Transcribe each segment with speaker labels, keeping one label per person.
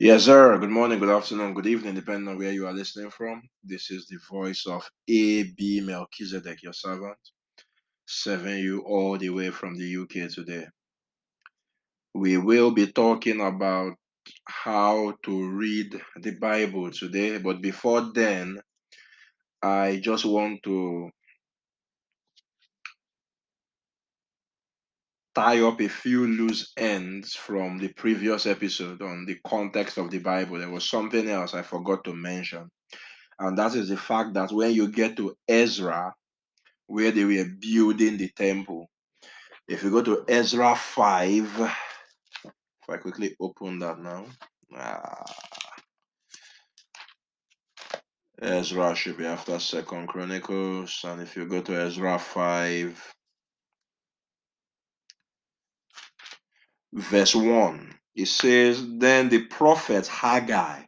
Speaker 1: Yes, sir. Good morning, good afternoon, good evening, depending on where you are listening from. This is the voice of A.B. Melchizedek, your servant, serving you all the way from the UK today. We will be talking about how to read the Bible today, but before then, I just want to tie up a few loose ends from the previous episode on the context of the Bible. There was something else I forgot to mention, and that is the fact that when you get to Ezra, where they were building the temple, if you go to Ezra 5, if I quickly open that now, ah, Ezra should be after Second Chronicles, and if you go to Ezra 5, verse 1, it says, Then the prophets Haggai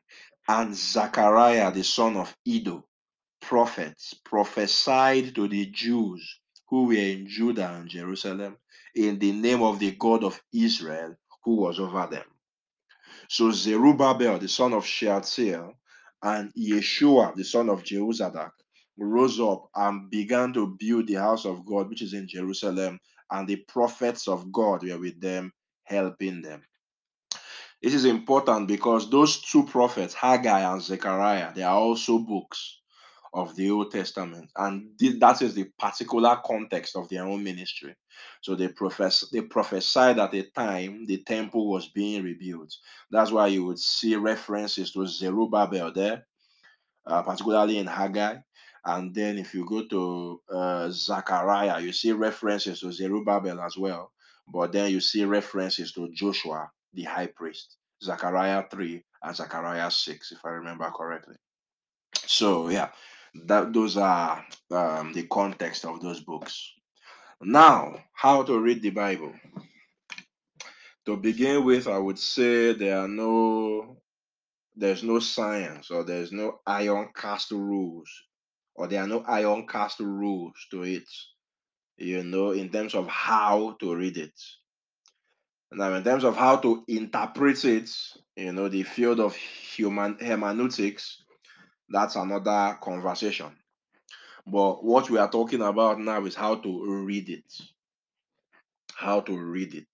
Speaker 1: and Zechariah, the son of Iddo, prophets, prophesied to the Jews who were in Judah and Jerusalem in the name of the God of Israel who was over them. So Zerubbabel, the son of Shealtiel, and Yeshua, the son of Jehozadak, rose up and began to build the house of God, which is in Jerusalem, and the prophets of God were with them, helping them. This is important because those two prophets, Haggai and Zechariah, they are also books of the Old Testament, and that is the particular context of their own ministry. So they profess they prophesied at a time the temple was being rebuilt. That's why you would see references to Zerubbabel there, uh, particularly in Haggai. And then if you go to uh, Zechariah, you see references to Zerubbabel as well. But then you see references to Joshua, the high priest, Zechariah 3 and Zechariah 6, if I remember correctly. So yeah, that those are um, the context of those books. Now, how to read the Bible. To begin with, I would say there are no there's no science or there's no iron cast rules or there are no iron cast rules to it you know in terms of how to read it. Now in terms of how to interpret it you know the field of human hermeneutics that's another conversation. But what we are talking about now is how to read it. How to read it.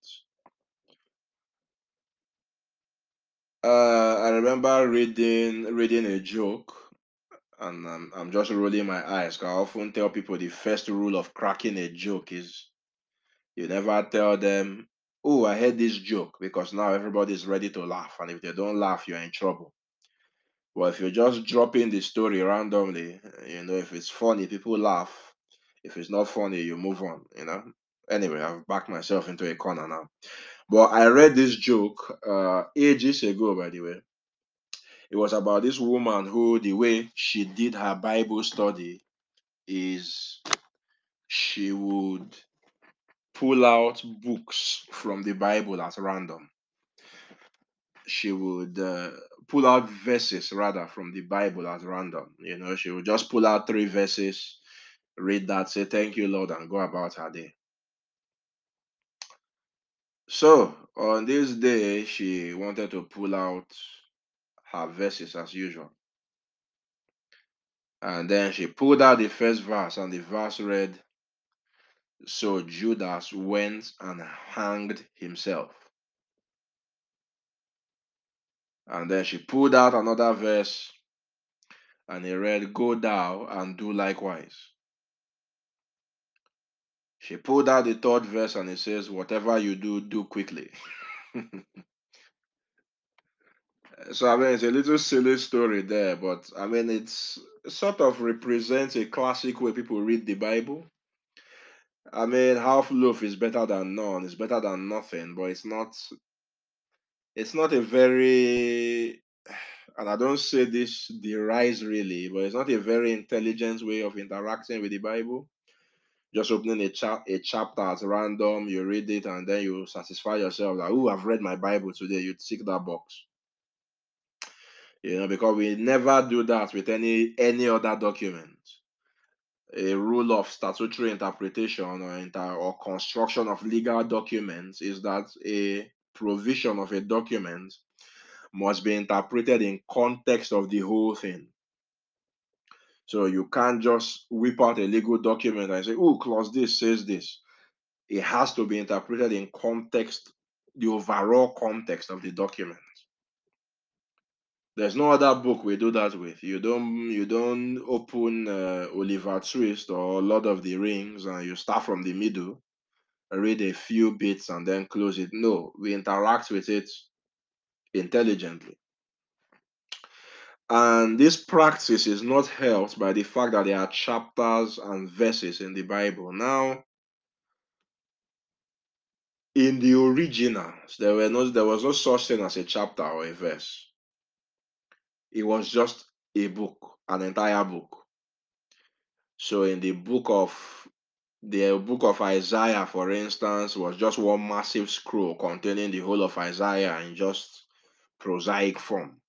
Speaker 1: Uh i remember reading reading a joke and I'm, I'm just rolling my eyes. 'cause I often tell people the first rule of cracking a joke is you never tell them, "Oh, I heard this joke," because now everybody's ready to laugh, and if they don't laugh, you're in trouble. But if you're just dropping the story randomly, you know, if it's funny, people laugh. If it's not funny, you move on. You know. Anyway, I've backed myself into a corner now. But I read this joke uh, ages ago, by the way. It was about this woman who, the way she did her Bible study, is she would pull out books from the Bible at random. She would uh, pull out verses rather from the Bible at random. You know, she would just pull out three verses, read that, say thank you, Lord, and go about her day. So on this day, she wanted to pull out her verses as usual. And then she pulled out the first verse, and the verse read, So Judas went and hanged himself. And then she pulled out another verse and he read, Go thou and do likewise. She pulled out the third verse and it says, Whatever you do, do quickly. so, I mean, it's a little silly story there, but I mean, it's it sort of represents a classic way people read the Bible. I mean, half loaf is better than none, it's better than nothing, but it's not it's not a very and I don't say this really, but it's not a very intelligent way of interacting with the Bible. Just opening a, cha- a chapter at random, you read it, and then you satisfy yourself that, oh, I've read my Bible today. You tick that box. You know, because we never do that with any any other document. A rule of statutory interpretation or inter or construction of legal documents is that a provision of a document must be interpreted in context of the whole thing. So you can't just whip out a legal document and say, oh, clause this says this. It has to be interpreted in context, the overall context of the document. There's no other book we do that with. You don't you don't open uh, Oliver Twist or Lord of the Rings and you start from the middle, read a few bits and then close it. No, we interact with it intelligently. And this practice is not helped by the fact that there are chapters and verses in the Bible. Now, in the originals, there were no there was no such thing as a chapter or a verse. It was just a book, an entire book. So in the book of the book of Isaiah, for instance, was just one massive scroll containing the whole of Isaiah in just prosaic form.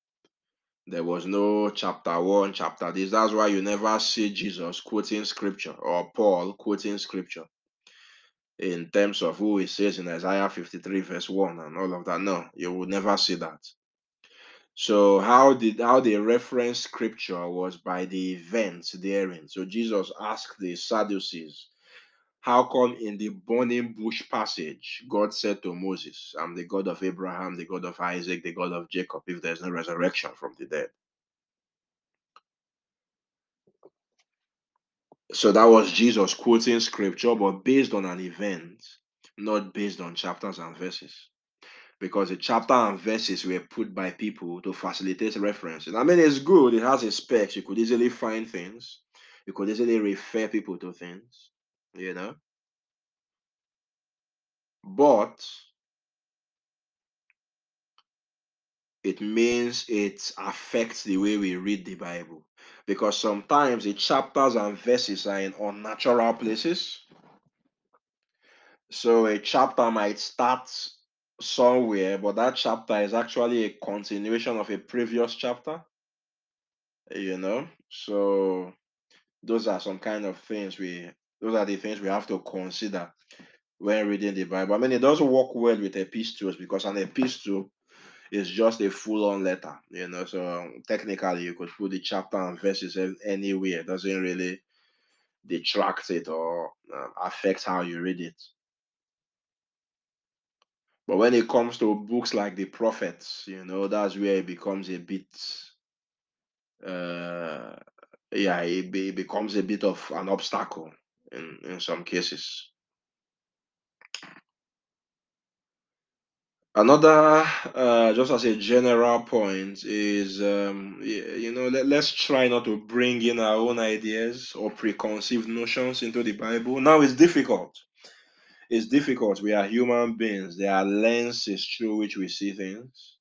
Speaker 1: There was no chapter one, chapter this. That's why you never see Jesus quoting scripture or Paul quoting scripture in terms of who he says in Isaiah 53, verse 1 and all of that. No, you will never see that. So how did how they reference scripture was by the events therein. So Jesus asked the Sadducees, how come in the burning bush passage God said to Moses, I'm the God of Abraham, the God of Isaac, the God of Jacob, if there's no resurrection from the dead? So that was Jesus quoting scripture, but based on an event, not based on chapters and verses because the chapter and verses were put by people to facilitate references. I mean, it's good, it has its specs. You could easily find things, you could easily refer people to things, you know. But it means it affects the way we read the Bible because sometimes the chapters and verses are in unnatural places. So a chapter might start somewhere, but that chapter is actually a continuation of a previous chapter. You know, so those are some kind of things we those are the things we have to consider when reading the Bible. I mean, it doesn't work well with epistles because an epistle is just a full-on letter, you know. So technically, you could put the chapter and verses anywhere. It doesn't really detract it or um, affect how you read it. But when it comes to books like the prophets, you know, that's where it becomes a bit, uh, yeah, it, be, it becomes a bit of an obstacle in, in some cases. Another, uh, just as a general point, is um, you know let, let's try not to bring in our own ideas or preconceived notions into the Bible. Now it's difficult it's difficult. We are human beings. There are lenses through which we see things.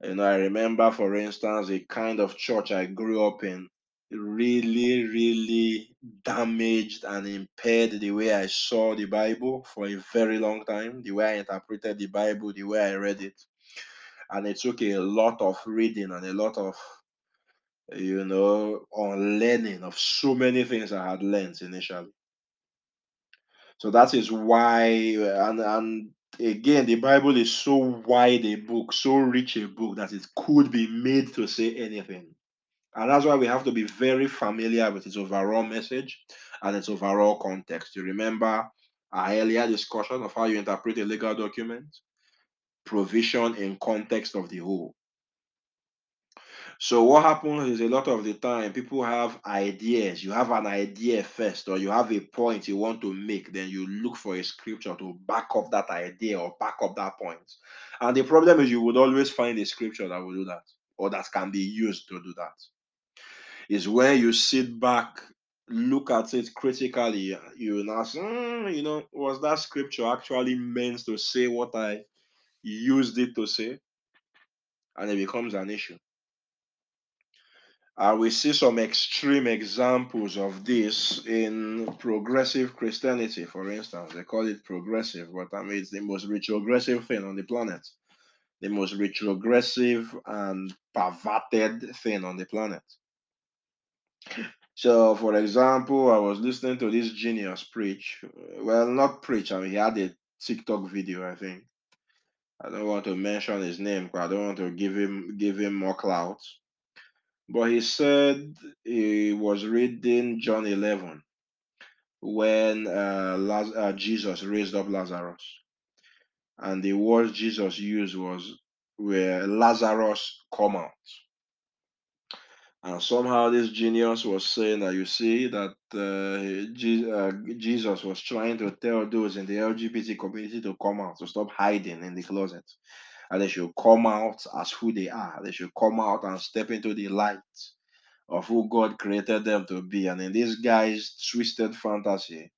Speaker 1: And I remember, for instance, a kind of church I grew up in really, really damaged and impaired the way I saw the Bible for a very long time, the way I interpreted the Bible, the way I read it. And it took a lot of reading and a lot of, you know, unlearning of so many things I had learned initially. So that is why, uh, and and again, the Bible is so wide a book, so rich a book that it could be made to say anything. And that's why we have to be very familiar with its overall message and its overall context. You remember our earlier discussion of how you interpret a legal document? Provision in context of the whole. So what happens is a lot of the time people have ideas. You have an idea first, or you have a point you want to make, then you look for a scripture to back up that idea or back up that point. And the problem is you would always find a scripture that will do that, or that can be used to do that. Is when you sit back, look at it critically, you ask, mm, you know, was that scripture actually meant to say what I used it to say? And it becomes an issue. Uh, we see some extreme examples of this in progressive Christianity, for instance. They call it progressive, but I mean, it's the most retrogressive thing on the planet. The most retrogressive and perverted thing on the planet. So, for example, I was listening to this genius preach. Well, not preach, I mean, he had a TikTok video, I think. I don't want to mention his name because I don't want to give him give him more clout. But he said he was reading John 11 when uh, Laz- uh, Jesus raised up Lazarus. And the words Jesus used was where Lazarus come out. And somehow this genius was saying that you see that uh, Je- uh, Jesus was trying to tell those in the LGBT community to come out, to stop hiding in the closet. And they should come out as who they are. They should come out and step into the light of who God created them to be. And in this guy's twisted fantasy,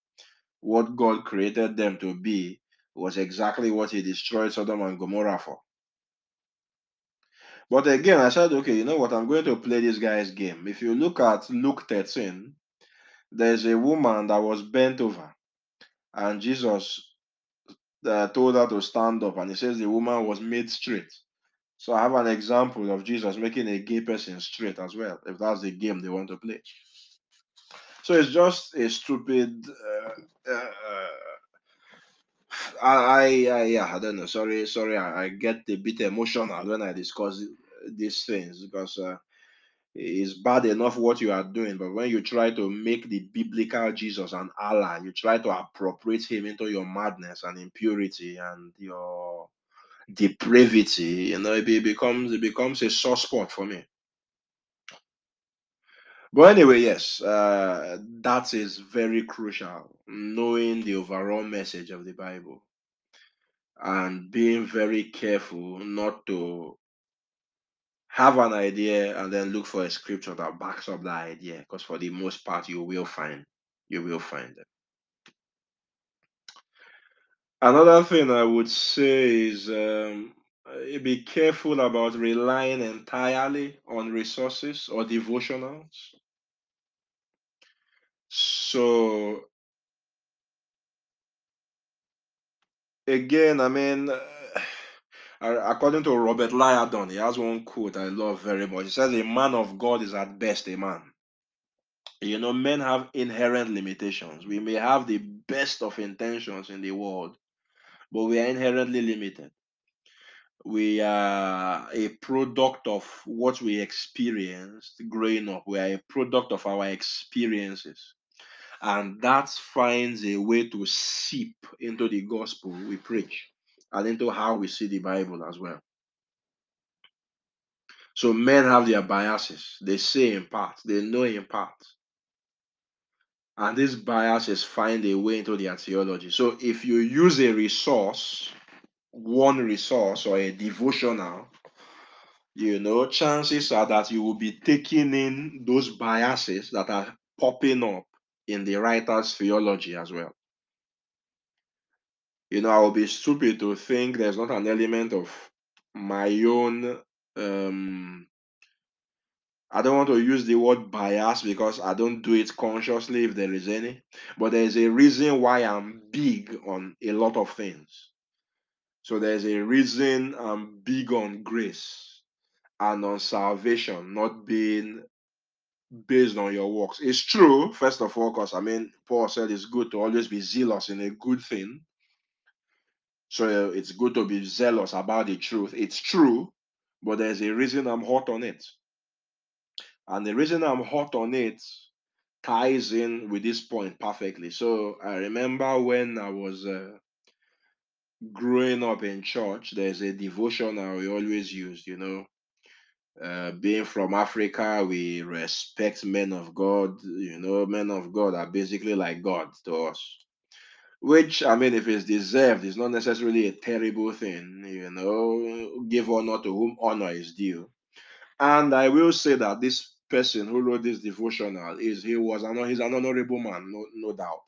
Speaker 1: what God created them to be was exactly what he destroyed Sodom and Gomorrah for. But again, I said, okay, you know what? I'm going to play this guy's game. If you look at Luke 13, there's a woman that was bent over, and Jesus uh, told her to stand up, and he says the woman was made straight. So I have an example of Jesus making a gay person straight as well, if that's the game they want to play. So it's just a stupid. Uh, uh, I, I, yeah, I don't know. Sorry, sorry. I, I get a bit emotional when I discuss these things because uh, it's bad enough what you are doing, but when you try to make the biblical Jesus an Allah, you try to appropriate him into your madness and impurity and your depravity. You know, it becomes it becomes a sore spot for me. But anyway, yes, uh, that is very crucial. Knowing the overall message of the Bible and being very careful not to have an idea and then look for a scripture that backs up that idea because for the most part you will find you will find them another thing i would say is um, eh, be careful about relying entirely on resources or devotionals. So again i mean according to robert Liardon, he has one quote i love very much he says a man of god is at best a man you know, men have inherent limitations. We may have the best of intentions in the world, but we are inherently limited. We are a product of what we experienced growing up. We are a product of our experiences. And that finds a way to seep into the gospel we preach and into how we see the Bible as well. So men have their biases. They say in part, they know in part. And these biases find a way into their theology. So if you use a resource, one resource or a devotional, you know, chances are that you will be taking in those biases that are popping up in the writer's theology as well. You know, I will be stupid to think there's not an element of my own um I don't want to use the word bias because I don't do it consciously if there is any, but there's a reason why I'm big on a lot of things. So there's a reason I'm big on grace and on salvation, not being based on your works. It's true, first of all, because I mean, Paul said it's good to always be zealous in a good thing. So it's good to be zealous about the truth. It's true, but there's a reason I'm hot on it. And the reason I'm hot on it ties in with this point perfectly. So I remember when I was uh, growing up in church, there's a devotional we always used, you know. Uh, being from Africa, we respect men of God. You know, men of God are basically like God to us. Which, I mean, if it's deserved, is not necessarily a terrible thing. You know, give honor to whom honor is due. And I will say that this person who wrote this devotional is he was an he's an honorable man, no, no doubt.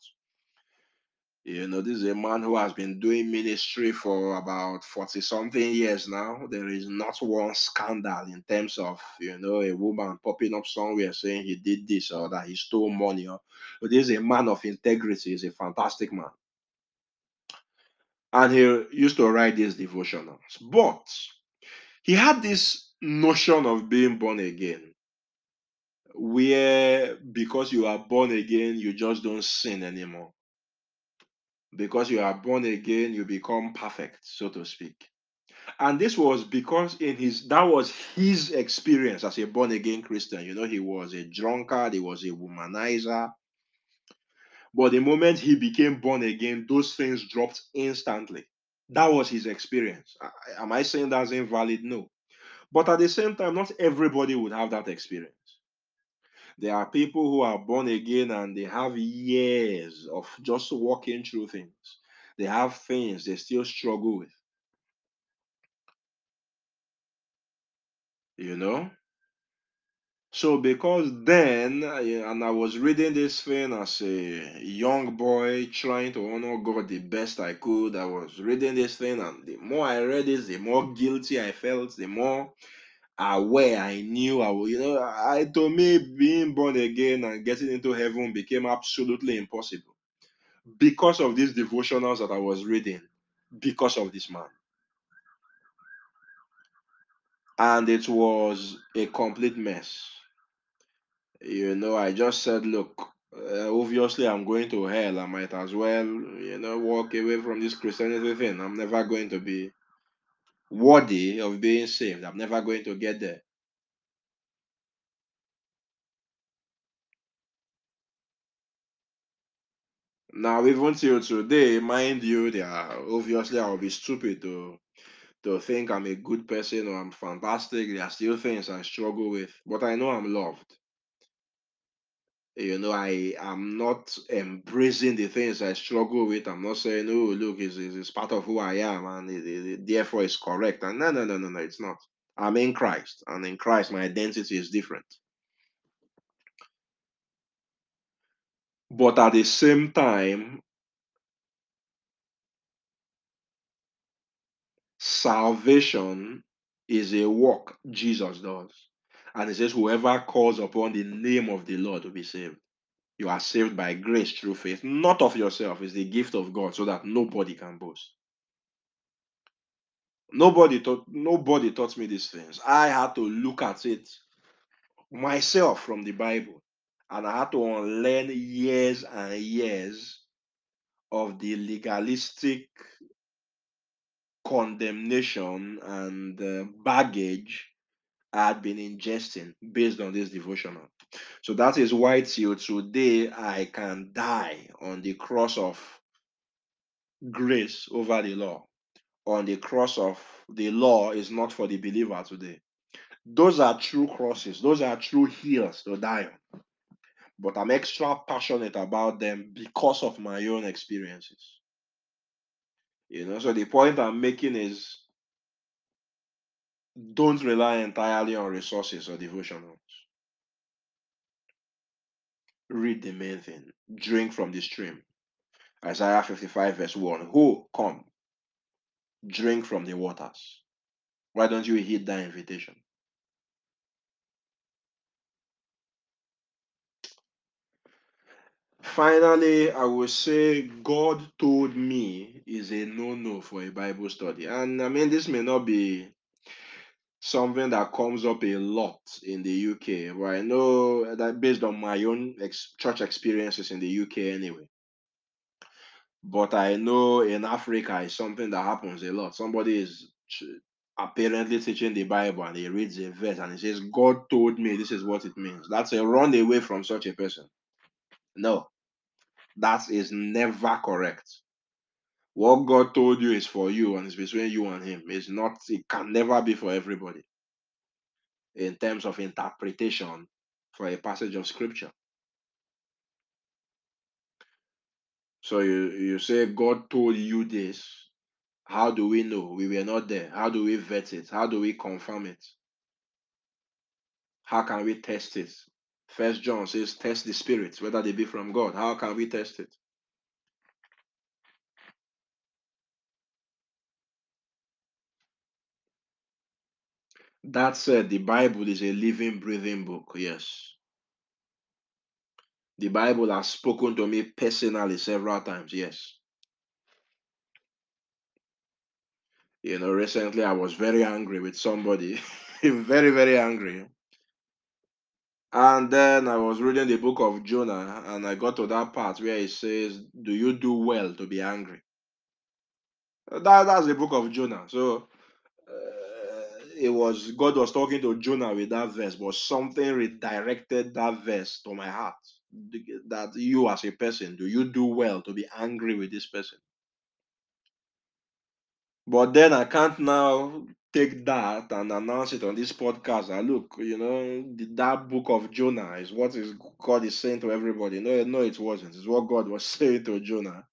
Speaker 1: You know, this is a man who has been doing ministry for about 40 something years now. There is not one scandal in terms of, you know, a woman popping up somewhere saying he did this or that he stole money. But this is a man of integrity, he's a fantastic man. And he used to write these devotionals. But he had this notion of being born again where because you are born again, you just don't sin anymore. Because you are born again, you become perfect, so to speak. And this was because in his that was his experience as a born again Christian. You know, he was a drunkard, he was a womanizer. But the moment he became born again, those things dropped instantly. That was his experience. Am I saying that's invalid? No. But at the same time, not everybody would have that experience. There are people who are born again and they have years of just walking through things. They have things they still struggle with. You know? So because then, and I was reading this thing as a young boy trying to honor God the best I could. I was reading this thing, and the more I read it, the more guilty I felt, the more aware I knew I was, you know, I to me being born again and getting into heaven became absolutely impossible because of these devotionals that I was reading, because of this man. And it was a complete mess you know, I just said, look, uh, obviously I'm going to hell. I might as well, you know, walk away from this Christianity thing. I'm never going to be worthy of being saved. I'm never going to get there. Now, even till today, mind you, there are obviously I'll be stupid to to think I'm a good person or I'm fantastic. There are still things I struggle with, but I know I'm loved you know i am not embracing the things i struggle with. I'm not saying oh look it's, it's part of who i am and it, it, therefore it's correct. And no no no no no it's not. I'm in christ and in christ my identity is different. But at the same time salvation is a work jesus does and it says whoever calls upon the name of the lord will be saved you are saved by grace through faith, not of yourself. It's the gift of God so that nobody can boast. Nobody taught nobody taught me these things. I had to look at it myself from the Bible. And I had to unlearn years and years of the legalistic condemnation and uh, baggage I had been ingesting based on this devotional. So that is why till today I can die on the cross of grace over the law. On the cross of the law is not for the believer today. Those are true crosses, those are true hills to die on. But I'm extra passionate about them because of my own experiences. You know, so the point I'm making is don't rely entirely on resources or devotionals. Read the main thing, drink from the stream. Isaiah 55, verse 1. Who come? Drink from the waters. Why don't you heed that invitation? Finally, I will say God told me is a no no for a Bible study. And I mean, this may not be something that comes up a lot in the UK, but I know that based on my own ex- church experiences in the UK anyway. But I know in Africa it's something that happens a lot. Somebody is apparently teaching the Bible and he reads a verse and he says, God told me this is what it means. That's a run away from such a person. No, that is never correct. What God told you is for you and it's between you and Him. It's not, it can never be for everybody in terms of interpretation for a passage of scripture. So you, you say God told you this. How do we know? We were not there. How do we vet it? How do we confirm it? How can we test it? First John says, test the spirits, whether they be from God. How can we test it? That said, the Bible is a living, breathing book. Yes. The Bible has spoken to me personally several times. Yes. You know, recently I was very angry with somebody, very, very angry. And then I was reading the book of Jonah, and I got to that part where it says, Do you do well to be angry? That, that's the book of Jonah. So uh, it was God was talking to Jonah with that verse, but something redirected that verse to my heart. That you, as a person, do you do well to be angry with this person? But then I can't now take that and announce it on this podcast. I look, you know, that book of Jonah is what is God is saying to everybody. No, no, it wasn't. It's what God was saying to Jonah,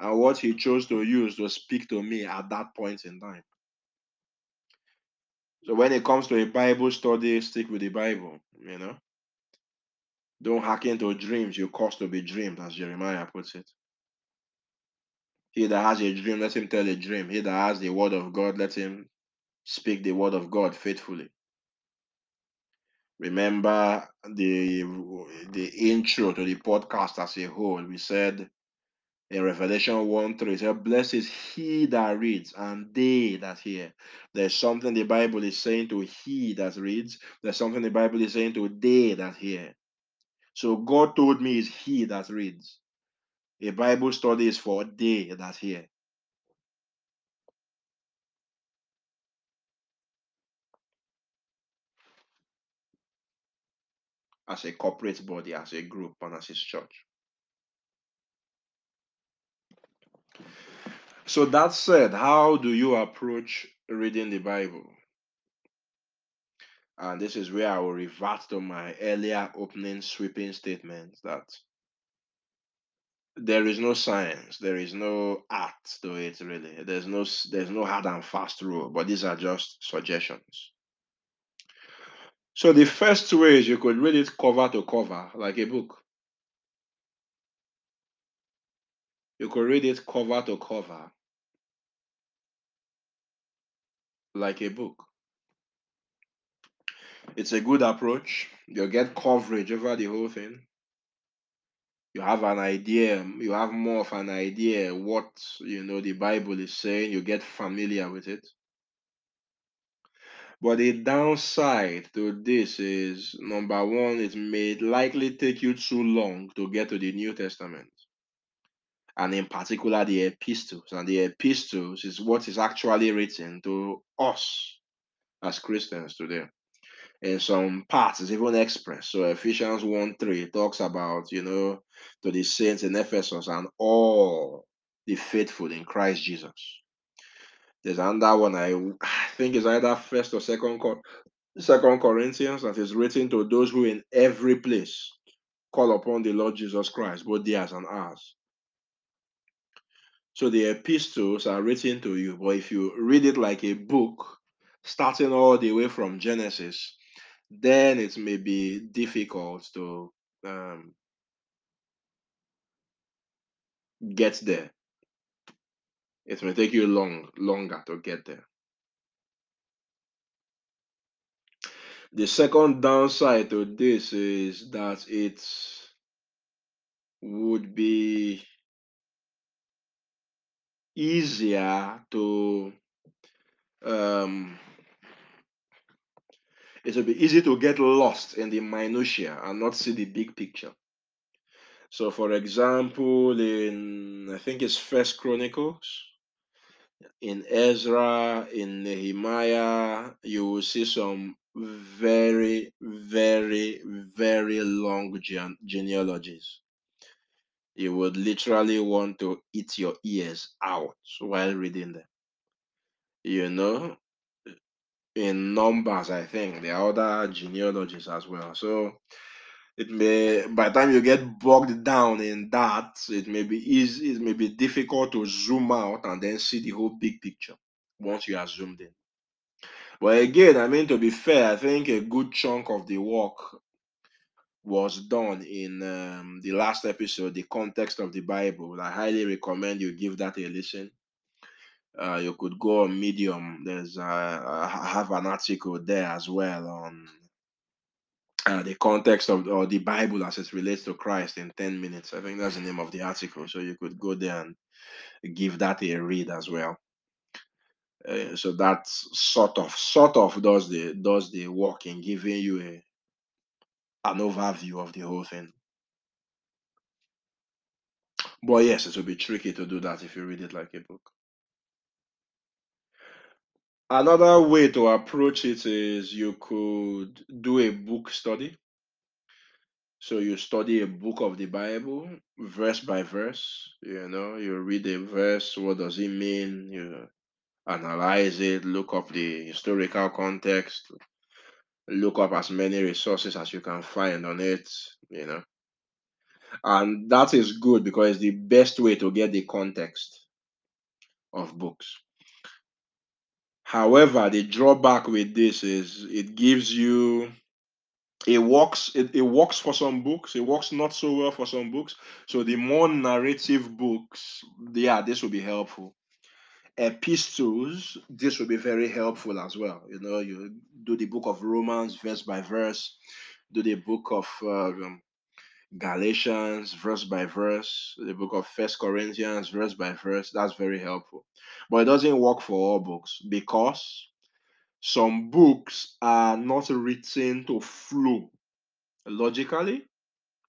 Speaker 1: and what He chose to use to speak to me at that point in time. So when it comes to a Bible study, stick with the Bible, you know. Don't hack into dreams you cause to be dreamed, as Jeremiah puts it. He that has a dream, let him tell a dream. He that has the word of God, let him speak the word of God faithfully. Remember the the intro to the podcast as a whole. We said in Revelation 1 3, it said, Blessed is he that reads and they that hear. There's something the Bible is saying to he that reads, there's something the Bible is saying to they that hear. So God told me it's he that reads. A Bible study is for they that hear. As a corporate body, as a group, and as his church. So that said, how do you approach reading the Bible? And this is where I will revert to my earlier opening sweeping statement that there is no science, there is no art to it really. There's no there's no hard and fast rule, but these are just suggestions. So the first way is you could read it cover to cover, like a book. You could read it cover to cover, like a book. It's a good approach. You'll get coverage over the whole thing. You have an idea, um, you have more of an idea what you know the Bible is saying, you get familiar with it. But the downside to this is number one, it may likely take you too long to get to the New Testament. And in particular, the epistles. And the epistles is what is actually written to us as Christians today. In some parts, it's even expressed. So Ephesians 1 3 talks about, you know, to the saints in Ephesus and all the faithful in Christ Jesus. There's another one I, think is either first or second second Corinthians that is written to those who in every place call upon the Lord Jesus Christ, both theirs and ours. So the epistles are written to you, but if you read it like a book, starting all the way from Genesis, then it may be difficult to um, get there. It may take you long, longer to get there. The second downside to this is that it would be easier to um, it will be easy to get lost in the minutia and not see the big picture. So, for example, in I think it's First Chronicles, in Ezra, in Nehemiah, you will see some very, very, very long gene- genealogies. You would literally want to eat your ears out while reading them. You know, in numbers, I think there are other genealogies as well. So it may by the time you get bogged down in that, it may be easy, it may be difficult to zoom out and then see the whole big picture once you are zoomed in. But again, I mean to be fair, I think a good chunk of the work was done in um, the last episode, the context of the Bible. I highly recommend you give that a listen. Uh, you could go on Medium. There's uh, I have an article there as well on uh, the context of or the Bible as it relates to Christ in 10 minutes. I think that's the name of the article. So you could go there and give that a read as well. Uh, so that sort of sort of does the does the work in giving you a an overview of the whole thing. But yes, it will be tricky to do that if you read it like a book. Another way to approach it is you could do a book study. So you study a book of the Bible, verse by verse. You know, you read a verse, what does it mean? You analyze it, look up the historical context, look up as many resources as you can find on it, you know. And that is good because it's the best way to get the context of books. However, the drawback with this is it gives you it works it, it works for some books it works not so well for some books so the more narrative books yeah this will be helpful epistles this will be very helpful as well. You know you do the book of romans verse by verse do the book of um, galatians verse by verse the book of first corinthians verse by verse. That's very helpful. But it doesn't work for all books because some books are not written to flow logically.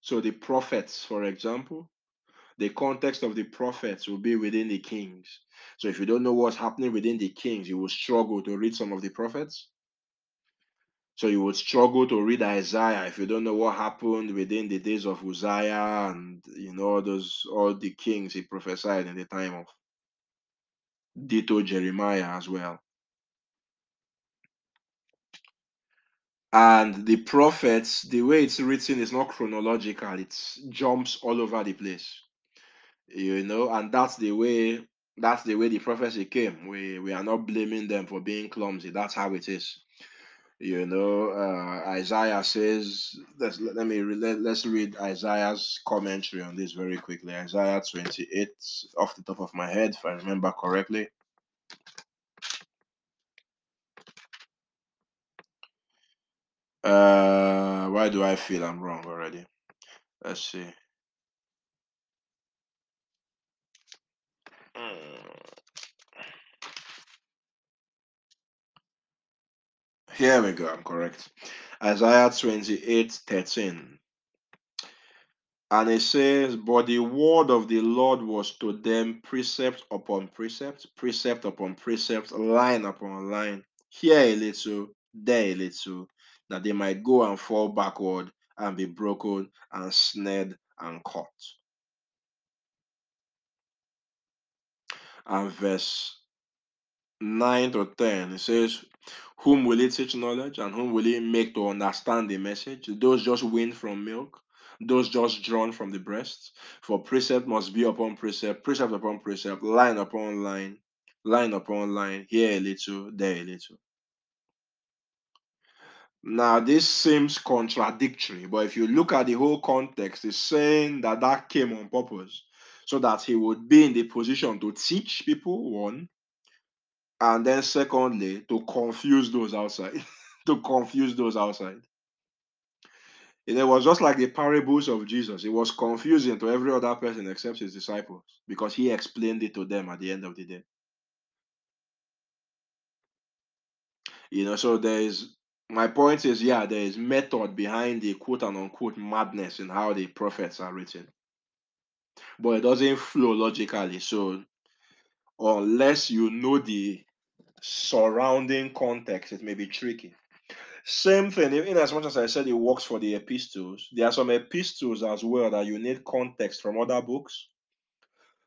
Speaker 1: So the prophets, for example, the context of the prophets will be within the kings. So if you don't know what's happening within the kings, you will struggle to read some of the prophets. So you would struggle to read Isaiah if you don't know what happened within the days of Uzziah and you know those all the kings he prophesied in the time of. Ditto Jeremiah as well. And the prophets, the way it's written is not chronological, it jumps all over the place. You know, and that's the way that's the way the prophecy came. We we are not blaming them for being clumsy. That's how it is. You know, uh, Isaiah says, let's let, me let, let's read Isaiah's commentary on this very quickly. Isaiah 28, off the top of my head, if I remember correctly. Uh, why do I feel I'm wrong already? Let's see. Here we go, I'm correct. Isaiah 28 13. And it says, But the word of the Lord was to them precept upon precept, precept upon precept, line upon line, here a little, there a little, that they might go and fall backward and be broken and snared and caught. And verse 9 to 10, it says, Whom will he teach knowledge and whom will he make to understand the message? Those just weaned from milk, those just drawn from the breast. For precept must be upon precept, precept upon precept, line upon line, line upon line, here a little, there a little. Now, this seems contradictory, but if you look at the whole context, it's saying that that came on purpose so that he would be in the position to teach people, one, and then secondly, to confuse those outside, to confuse those outside. It was just like the parables of Jesus. It was confusing to every other person except his disciples because he explained it to them at the end of the day. You know, so there is my point is, yeah, there is method behind the quote and unquote madness in how the prophets are written, but it doesn't flow logically. So, unless you know the surrounding context, it may be tricky. Same thing, in as much as I said it works for the epistles, there are some epistles as well that you need context from other books.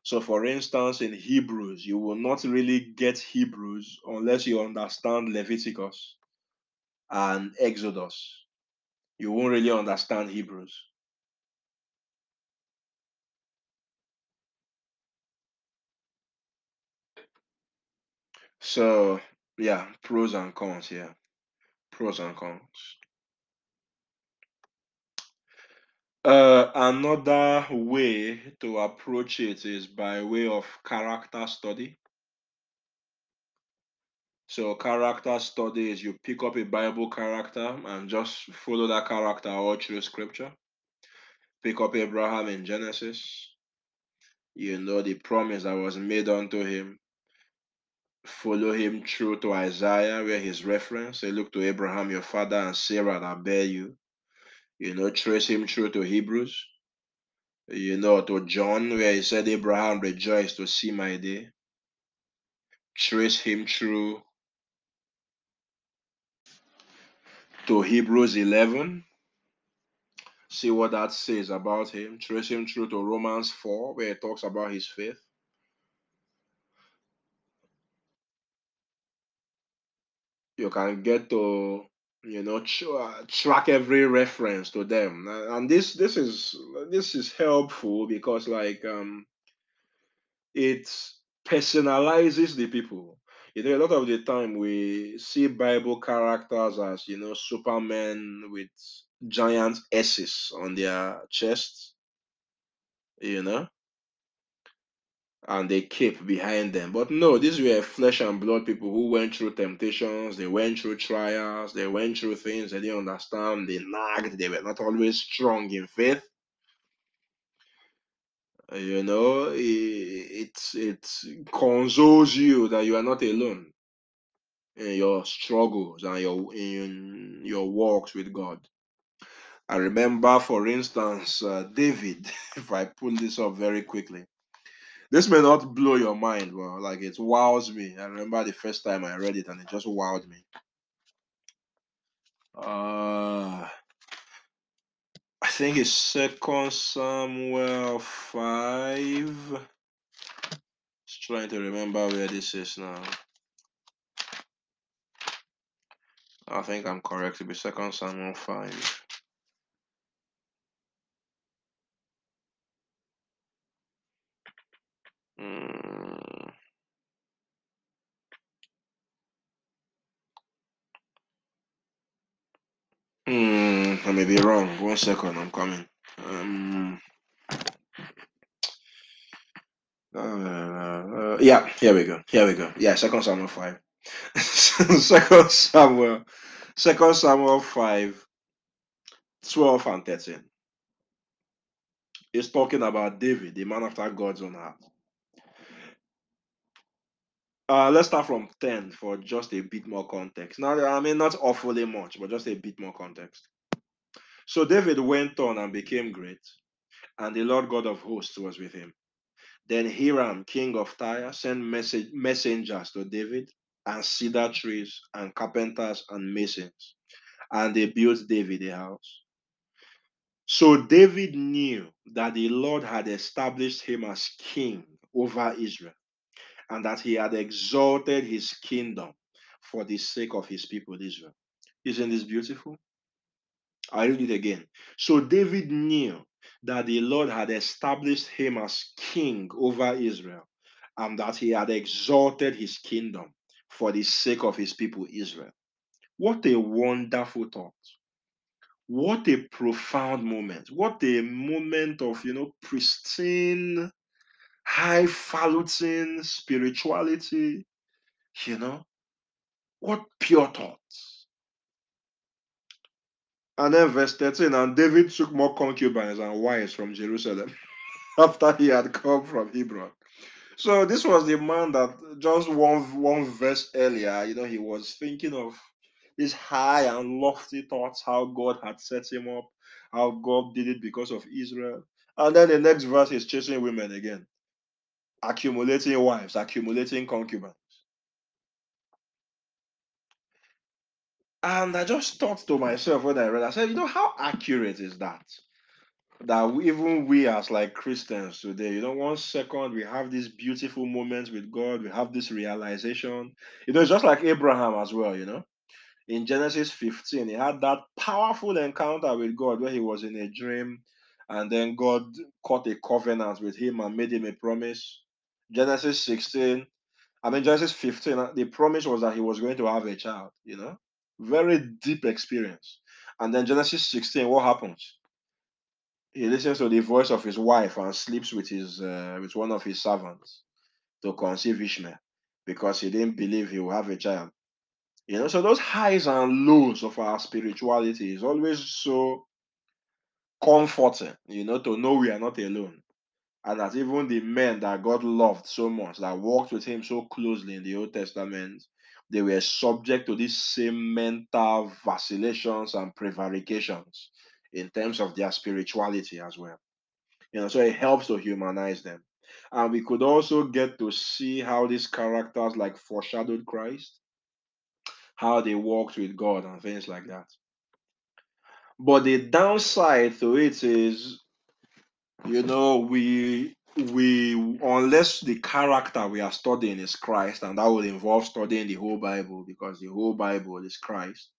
Speaker 1: So, for instance, in Hebrews, you will not really get Hebrews unless you understand Leviticus and Exodus. You won't really understand Hebrews. So, yeah, pros and cons here. Pros and cons. Uh, another way to approach it is by way of character study. So, character study is you pick up a Bible character and just follow that character all through scripture. Pick up Abraham in Genesis. You know the promise that was made unto him. Follow him through to Isaiah, where his reference. Look to Abraham, your father, and Sarah that bear you. You know, trace him through to Hebrews. You know, to John, where he said, Abraham rejoiced to see my day. Trace him through to Hebrews 11. See what that says about him. Trace him through to Romans 4, where it talks about his faith. You can get to you know tra- track every reference to them. And this this is this is helpful because like um it personalizes the people. You know a lot of the time we see bible characters as you know supermen with giant s's on their chests you know and they cape behind them. But no, these were flesh and blood people who went through temptations, they went through trials, they went through things they didn't understand, they nagged, they were not always strong in faith. You know, it it consoles you that you are not alone in your struggles and your in your walks with God. I remember, for instance, uh, David. If I pull this up very quickly, This may not blow your mind, but like it wows me. I remember the first time I read it and it just wowed me. Uh I think it's second Samuel five. Just trying to remember where this is now. I think I'm correct. to be second Samuel five. Mm. Hmm, I may be wrong. One second, I'm coming. Um, uh, yeah, here we go. Here we go. Yeah, second Samuel five. second Samuel, second Samuel 5, 12 and 13. It's talking about David, the man after God's own heart. Uh, let's start from 10 for just a bit more context. Now, I mean, not awfully much, but just a bit more context. So David went on and became great, and the Lord God of hosts was with him. Then Hiram, king of Tyre, sent message, messengers to David, and cedar trees, and carpenters, and masons, and they built David a house. So David knew that the Lord had established him as king over Israel and that he had exalted his kingdom for the sake of his people Israel. Isn't this beautiful? I read it again. So David knew that the Lord had established him as king over Israel and that he had exalted his kingdom for the sake of his people Israel. What a wonderful thought what a profound moment what a moment of you know pristine highfalutin spirituality you know? What pure thoughts? And then verse 13 and david took more concubines and wives from jerusalem after he had come from hebron. So this was the man that just one one verse earlier you know he was thinking of these high and lofty thoughts, how God had set him up, how God did it because of Israel. And then the next verse is chasing women again, accumulating wives, accumulating concubines. And I just thought to myself when I read, I said, you know, how accurate is that? That even we as like Christians today, you know, one second we have these beautiful moments with God, we have this realization. You know, it's just like Abraham as well, you know in Genesis 15, he had that powerful encounter with God where he was in a dream and then God cut a covenant with him and made him a promise. Genesis 16, I mean, Genesis 15, uh, the promise was that he was going to have a child, you know, very deep experience. And then Genesis 16, what happens? He listens to the voice of his wife and sleeps with his uh, with one of his servants to conceive Ishmael because he didn't believe he would have a child. You know, so those highs and lows of our spirituality is always so comforting, you know, to know we are not alone. And that even the men that God loved so much, that walked with him so closely in the Old Testament, they were subject to these same mental vacillations and prevarications in terms of their spirituality as well. You know, so it helps to humanize them. And we could also get to see how these characters like foreshadowed Christ how they walked with God and things like that. But the downside to it is, you know, we we unless the character we are studying is Christ, and that would involve studying the whole Bible because the whole Bible is Christ.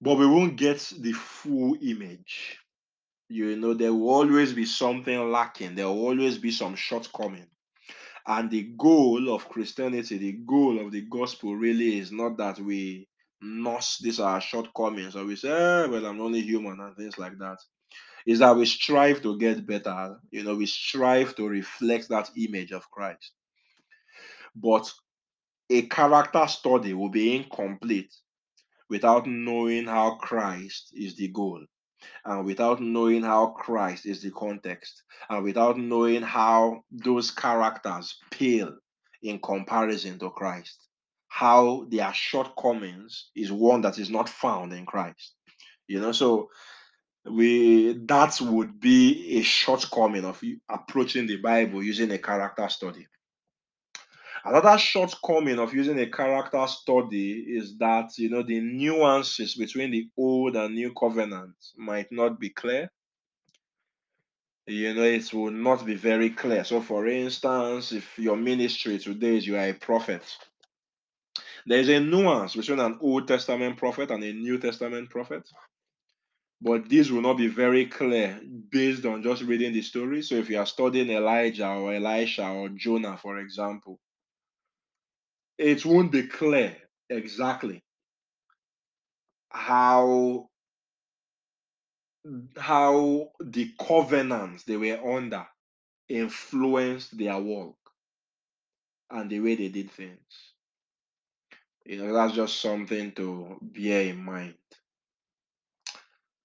Speaker 1: But we won't get the full image. You know, there will always be something lacking. There will always be some shortcoming. And the goal of Christianity, the goal of the gospel really is not that we nurse these are shortcomings or we say, eh, well, I'm only human and things like that. Is that we strive to get better. You know, we strive to reflect that image of Christ. But a character study will be incomplete without knowing how Christ is the goal and without knowing how Christ is the context, and without knowing how those characters pale in comparison to Christ, how their shortcomings is one that is not found in Christ. You know, so we that would be a shortcoming of approaching the Bible using a character study. Another shortcoming of using a character study is that you know the nuances between the old and new covenant might not be clear. You know, it will not be very clear. So, for instance, if your ministry today is you are a prophet, there's a nuance between an Old Testament prophet and a New Testament prophet. But this will not be very clear based on just reading the story. So, if you are studying Elijah or Elisha or Jonah, for example, it won't be clear exactly how how the covenants they were under influenced their work and the way they did things. You know, that's just something to bear in mind.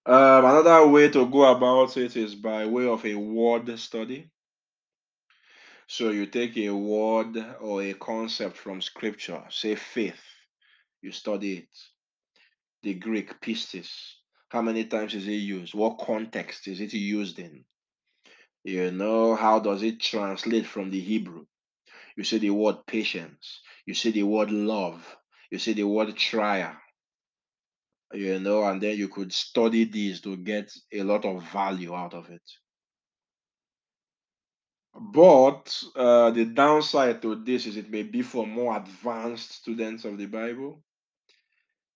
Speaker 1: Um, another way to go about it is by way of a word study. So you take a word or a concept from scripture, say faith, you study it. The Greek pistis, how many times is it used? What context is it used in? You know, how does it translate from the Hebrew? You see the word patience, you see the word love, you see the word trial, you know, and then you could study these to get a lot of value out of it. But uh, the downside to this is it may be for more advanced students of the Bible,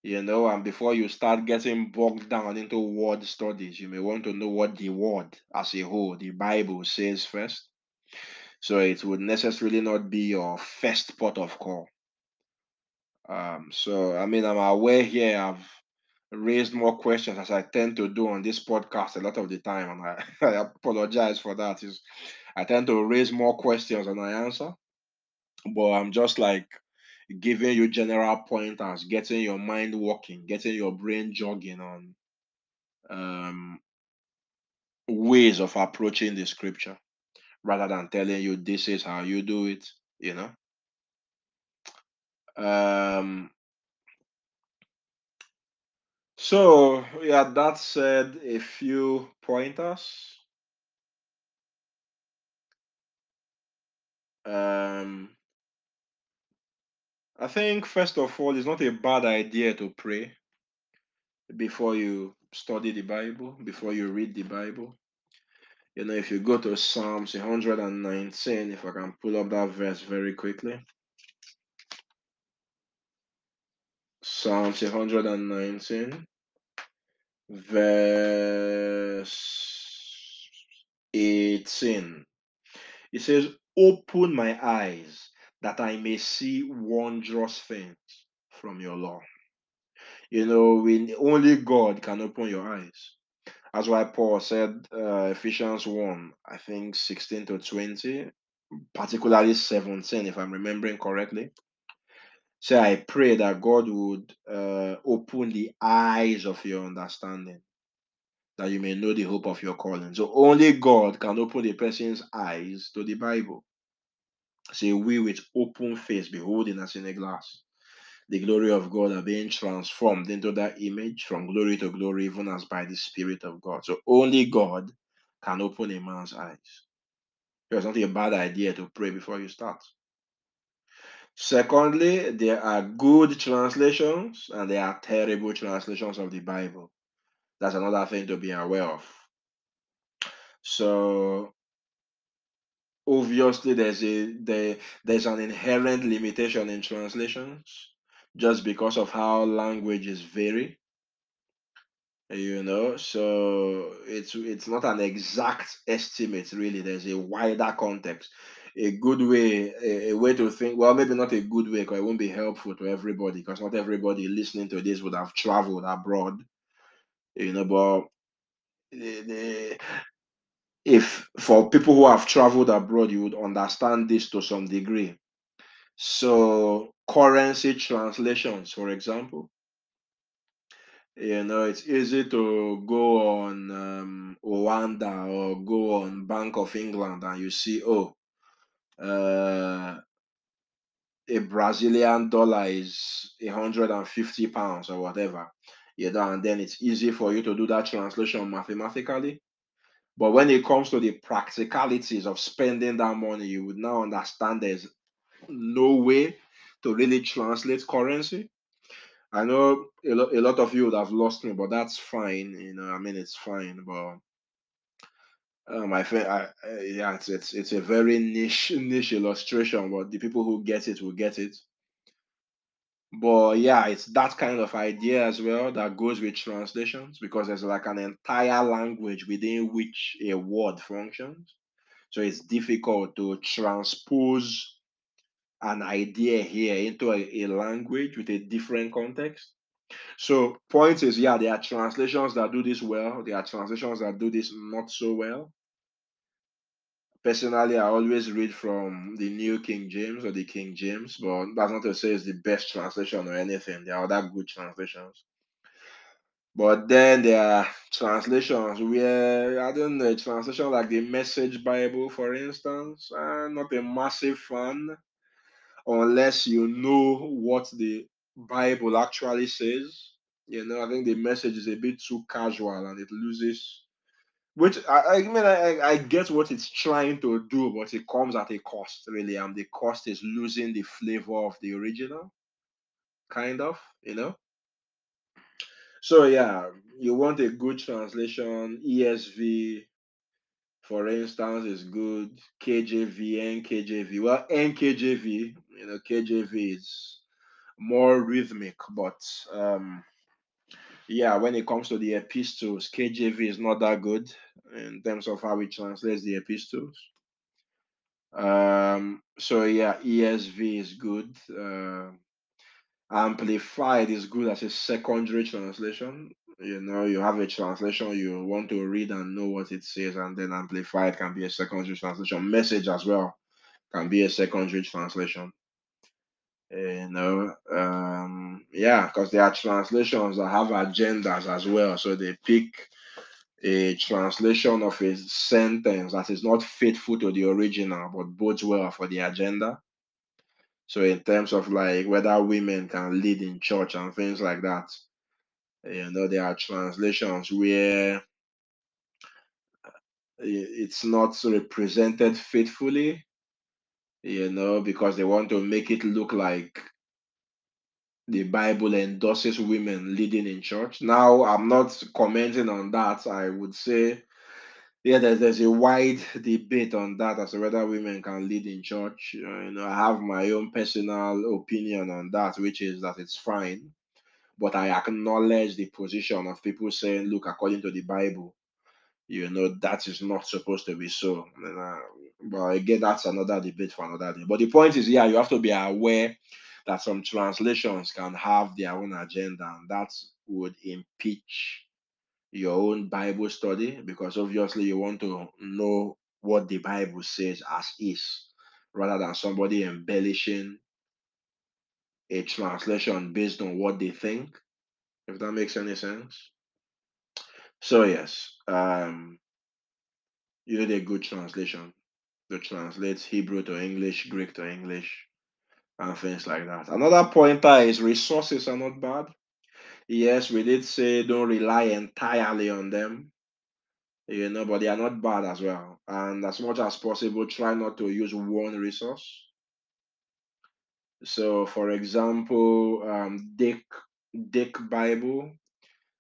Speaker 1: you know, and before you start getting bogged down into word studies, you may want to know what the word as a whole, the Bible says first. So it would necessarily not be your first port of call. Um, so I mean, I'm aware here I've raised more questions as I tend to do on this podcast a lot of the time, and I, I apologize for that. Is I tend to raise more questions than I answer, but I'm just like giving you general pointers, getting your mind working, getting your brain jogging on um, ways of approaching the scripture rather than telling you this is how you do it, you know. Um, so yeah, that said, a few pointers. Um, I think first of all, it's not a bad idea to pray before you study the Bible, before you read the Bible. You know, if you go to Psalms 119, if I can pull up that verse very quickly. Psalms 119, verse 18. It says, Open my eyes that I may see wondrous things from your law. You know, we, only God can open your eyes. That's why Paul said, uh, Ephesians 1, I think 16 to 20, particularly 17, if I'm remembering correctly. Say, I pray that God would uh, open the eyes of your understanding, that you may know the hope of your calling. So only God can open a person's eyes to the Bible. Say, we with open face, beholding as in a glass the glory of God are being transformed into that image from glory to glory, even as by the Spirit of God. So only God can open a man's eyes. It's not a bad idea to pray before you start. Secondly, there are good translations and there are terrible translations of the Bible. That's another thing to be aware of. So obviously there's a there, there's an inherent limitation in translations just because of how languages vary you know so it's it's not an exact estimate really there's a wider context a good way a, a way to think well maybe not a good way because it won't be helpful to everybody because not everybody listening to this would have traveled abroad you know but the, the, if for people who have traveled abroad you would understand this to some degree. So currency translations for example You know, it's easy to go on um, Oanda or go on Bank of England and you see, oh, uh, a Brazilian dollar is 150 pounds or whatever. You know, and then it's easy for you to do that translation mathematically. But when it comes to the practicalities of spending that money, you would now understand there's no way to really translate currency. I know a lot, a lot of you would have lost me, but that's fine. You know, I mean, it's fine. But um, I think, I, yeah, it's, it's it's a very niche niche illustration, but the people who get it will get it. But yeah, it's that kind of idea as well that goes with translations because there's like an entire language within which a word functions. So it's difficult to transpose an idea here into a, a language with a different context. So point is, yeah, there are translations that do this well. There are translations that do this not so well. Personally, I always read from the New King James or the King James, but that's not to say it's the best translation or anything. There are other good translations. But then there are translations where I don't know, translation like the Message Bible, for instance. I'm not a massive fan unless you know what the Bible actually says. You know, I think the message is a bit too casual and it loses. Which I, I mean, I, I what it's trying to do, but it comes at a cost, really. And the cost is losing the flavor of the original, kind of, you know. So yeah, you want a good translation. ESV, for instance, is good. KJV, NKJV. Well, NKJV, you know, KJV is more rhythmic, but um, yeah, when it comes to the epistles, KJV is not that good in terms of how it translates the epistles. Um, so yeah, ESV is good. Uh, Amplified is good as a secondary translation. You know, you have a translation you want to read and know what it says, and then Amplified can be a secondary translation. Message as well can be a secondary translation. You know, um, yeah, because there are translations that have agendas as well. So they pick a translation of a sentence that is not faithful to the original but bodes well for the agenda. So in terms of like whether women can lead in church and things like that, you know, there are translations where uh, it's not represented faithfully, you know, because they want to make it look like the Bible endorses women leading in church. Now, I'm not commenting on that. I would say, yeah, there's, there's a wide debate on that as to whether women can lead in church. Uh, you know, I have my own personal opinion on that, which is that it's fine. But I acknowledge the position of people saying, look, according to the Bible, you know, that is not supposed to be so. Uh, but again, that's another debate for another day. But the point is, yeah, you have to be aware that some translations can have their own agenda, and that would impeach your own Bible study because obviously you want to know what the Bible says as is rather than somebody embellishing a translation based on what they think, if that makes any sense. So, yes, um, you need a good translation to translate Hebrew to English, Greek to English, and things like that. Another pointer is resources are not bad. Yes, we did say don't rely entirely on them, you know, but they are not bad as well. And as much as possible, try not to use one resource. So, for example, um, Dake Dake Bible.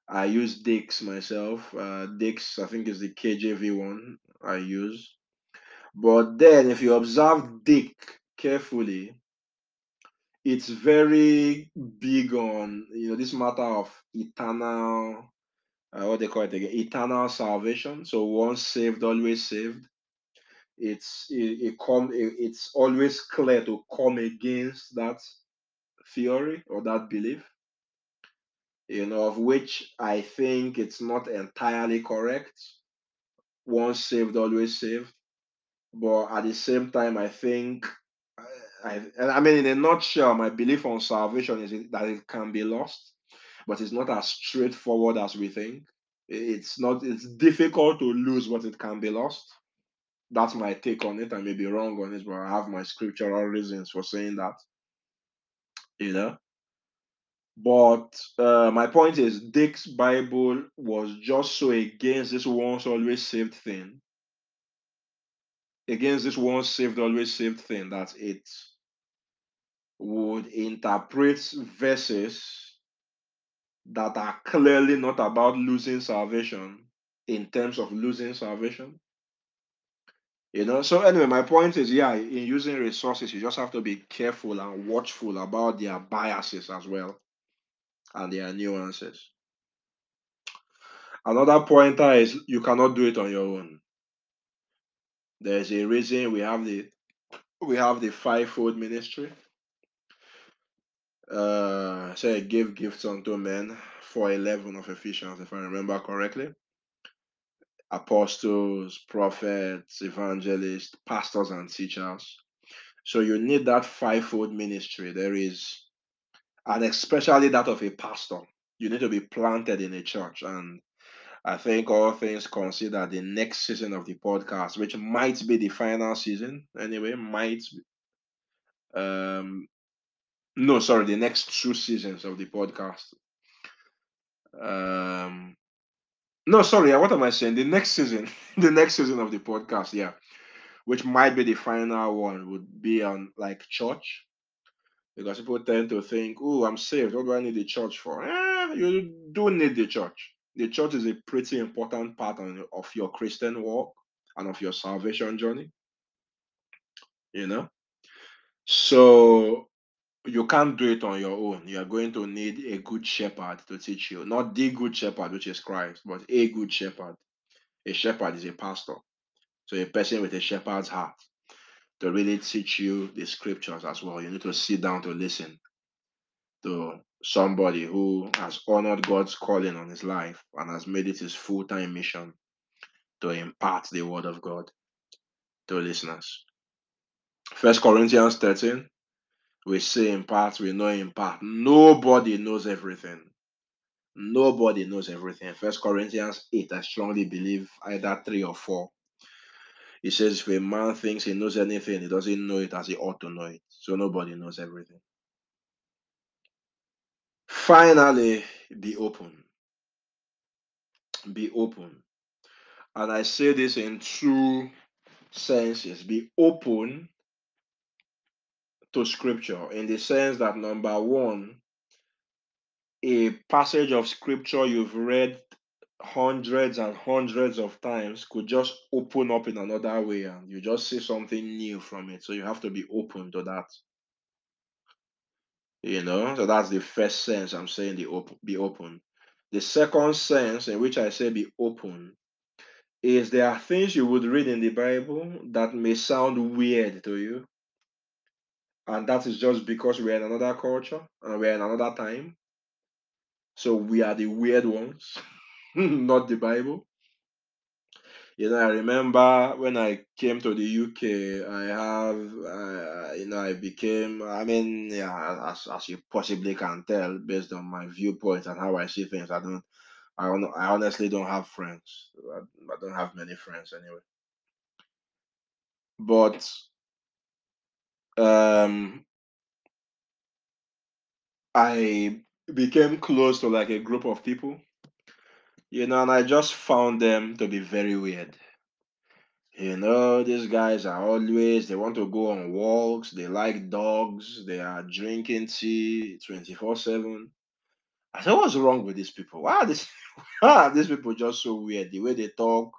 Speaker 1: I use Dake's myself. Uh, I think, is the KJV one I use. But then, if you observe Dake carefully, it's very big on you know this matter of eternal uh, what they call it again eternal salvation. So once saved always saved. It's it, it come it, it's always clear to come against that theory or that belief you know of which i think it's not entirely correct. Once saved always saved. But at the same time i think I, I mean in a nutshell my belief on salvation is that it can be lost but it's not as straightforward as we think. It's not. It's difficult to lose, but it can be lost. That's my take on it. I may be wrong on it, but I have my scriptural reasons for saying that. You know. But uh, my point is, Dake's Bible was just so against this once always saved thing, against this once saved always saved thing that it would interpret verses that are clearly not about losing salvation in terms of losing salvation. You know, so anyway, my point is yeah, in using resources, you just have to be careful and watchful about their biases as well and their nuances. Another pointer is you cannot do it on your own. There's a reason we have the we have the fivefold ministry. Uh say give gifts unto men for eleven of Ephesians, if I remember correctly apostles, prophets, evangelists, pastors, and teachers. So you need that fivefold ministry. There is, and especially that of a pastor. You need to be planted in a church. And I think all things considered, the next season of the podcast, which might be the final season anyway, might. Um, no, sorry, the next two seasons of the podcast. Um, no, sorry, what am I saying? The next season, the next season of the podcast, yeah, which might be the final one, would be on like church, because people tend to think, "Oh, I'm saved. What do I need the church for?" Eh, you do need the church. The church is a pretty important part of your Christian walk and of your salvation journey. You know, so you can't do it on your own. You are going to need a good shepherd to teach you, not the good shepherd, which is Christ, but a good shepherd. A shepherd is a pastor. So a person with a shepherd's heart to really teach you the scriptures as well. You need to sit down to listen to somebody who has honored God's calling on his life and has made it his full-time mission to impart the word of God to listeners. First Corinthians 13, we say in part, we know in part. Nobody knows everything. Nobody knows everything. First Corinthians 8, I strongly believe either 3 or 4. He says, if a man thinks he knows anything, he doesn't know it as he ought to know it. So nobody knows everything. Finally, be open. Be open. And I say this in two senses be open to scripture in the sense that number one, a passage of scripture you've read hundreds and hundreds of times could just open up in another way and you just see something new from it. So you have to be open to that. You know, so that's the first sense I'm saying the open be open. The second sense in which I say be open is there are things you would read in the Bible that may sound weird to you. And that is just because we're in another culture and we're in another time. So we are the weird ones, not the Bible. You know, I remember when I came to the UK, I have, uh, you know, I became, I mean, yeah, as, as you possibly can tell, based on my viewpoint and how I see things, I don't, I, don't, I honestly don't have friends. I, I don't have many friends anyway. But um, I became close to like a group of people, you know, and I just found them to be very weird. You know, these guys are always, they want to go on walks, they like dogs, they are drinking tea 24 7. I said, what's wrong with these people? Why are these, why are these people just so weird? The way they talk,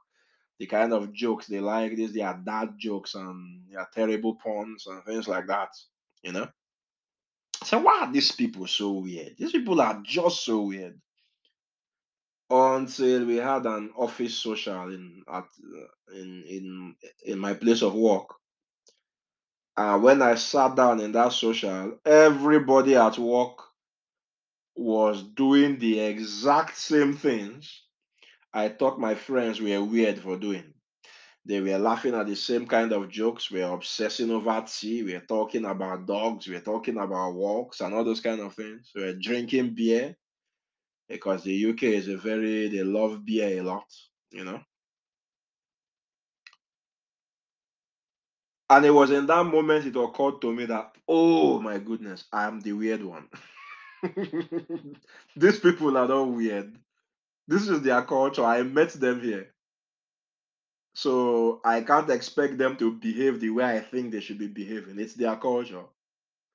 Speaker 1: the kind of jokes they like, this, they are dad jokes and they are terrible puns and things like that. You know? Said, why are these people so weird? These people are just so weird until we had an office social in at in in in my place of work. And when I sat down in that social, everybody at work was doing the exact same things I thought my friends were weird for doing. They were laughing at the same kind of jokes. We were obsessing over tea. We were talking about dogs. We were talking about walks and all those kind of things. We were drinking beer because the UK is a very they love beer a lot, you know. And it was in that moment it occurred to me that oh my goodness, I am the weird one. These people are not weird. This is their culture. I met them here. So I can't expect them to behave the way I think they should be behaving. It's their culture.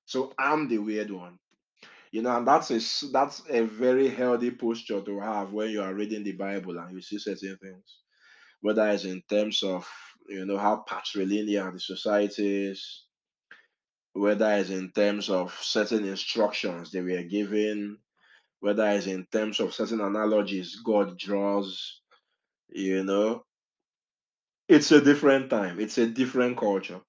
Speaker 1: So I'm the weird one. You know, and that's a that's a very healthy posture to have when you are reading the Bible and you see certain things, whether it's in terms of you know how patrilineal the society is, whether it's in terms of certain instructions they were given, whether it's in terms of certain analogies God draws, you know, it's a different time, it's a different culture.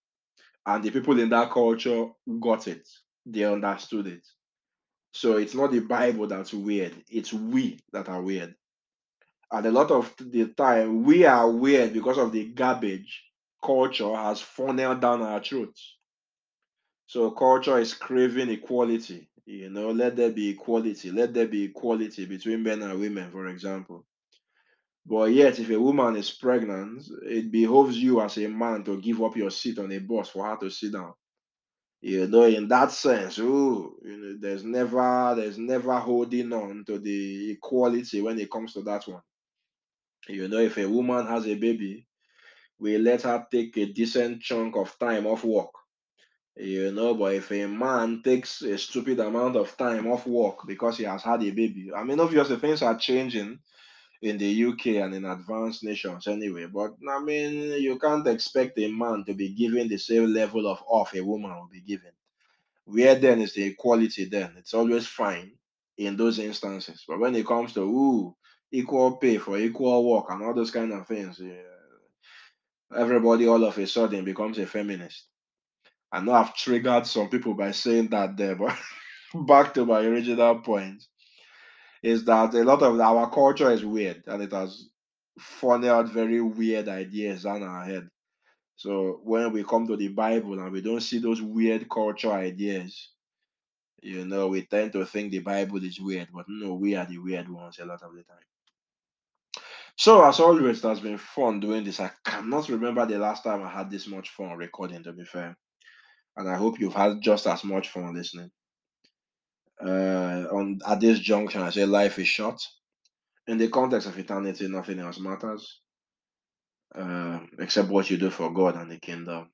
Speaker 1: And the people in that culture got it, they understood it. So it's not the Bible that's weird, it's we that are weird. And a lot of the time, we are weird because of the garbage culture has funneled down our throats. So culture is craving equality. You know, let there be equality. Let there be equality between men and women, for example. But yet, if a woman is pregnant, it behoves you as a man to give up your seat on a bus for her to sit down. You know, in that sense, ooh, you know, there's never there's never holding on to the equality when it comes to that one. You know, if a woman has a baby, we let her take a decent chunk of time off work You know, but if a man takes a stupid amount of time off work because he has had a baby, I mean, obviously things are changing in the UK and in advanced nations anyway. But I mean, you can't expect a man to be given the same level of off a woman will be given. Where then is the equality then? It's always fine in those instances. But when it comes to ooh, equal pay for equal work and all those kind of things, yeah, everybody all of a sudden becomes a feminist. I know I've triggered some people by saying that there, but back to my original point is that a lot of our culture is weird and it has funneled very weird ideas down our head. So when we come to the Bible and we don't see those weird culture ideas, you know, we tend to think the Bible is weird, but no, we are the weird ones a lot of the time. So as always, it has been fun doing this. I cannot remember the last time I had this much fun recording, to be fair. And I hope you've had just as much fun listening. Uh, on at this junction, I say life is short. In the context of eternity, nothing else matters uh, except what you do for God and the kingdom.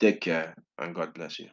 Speaker 1: Take care and God bless you.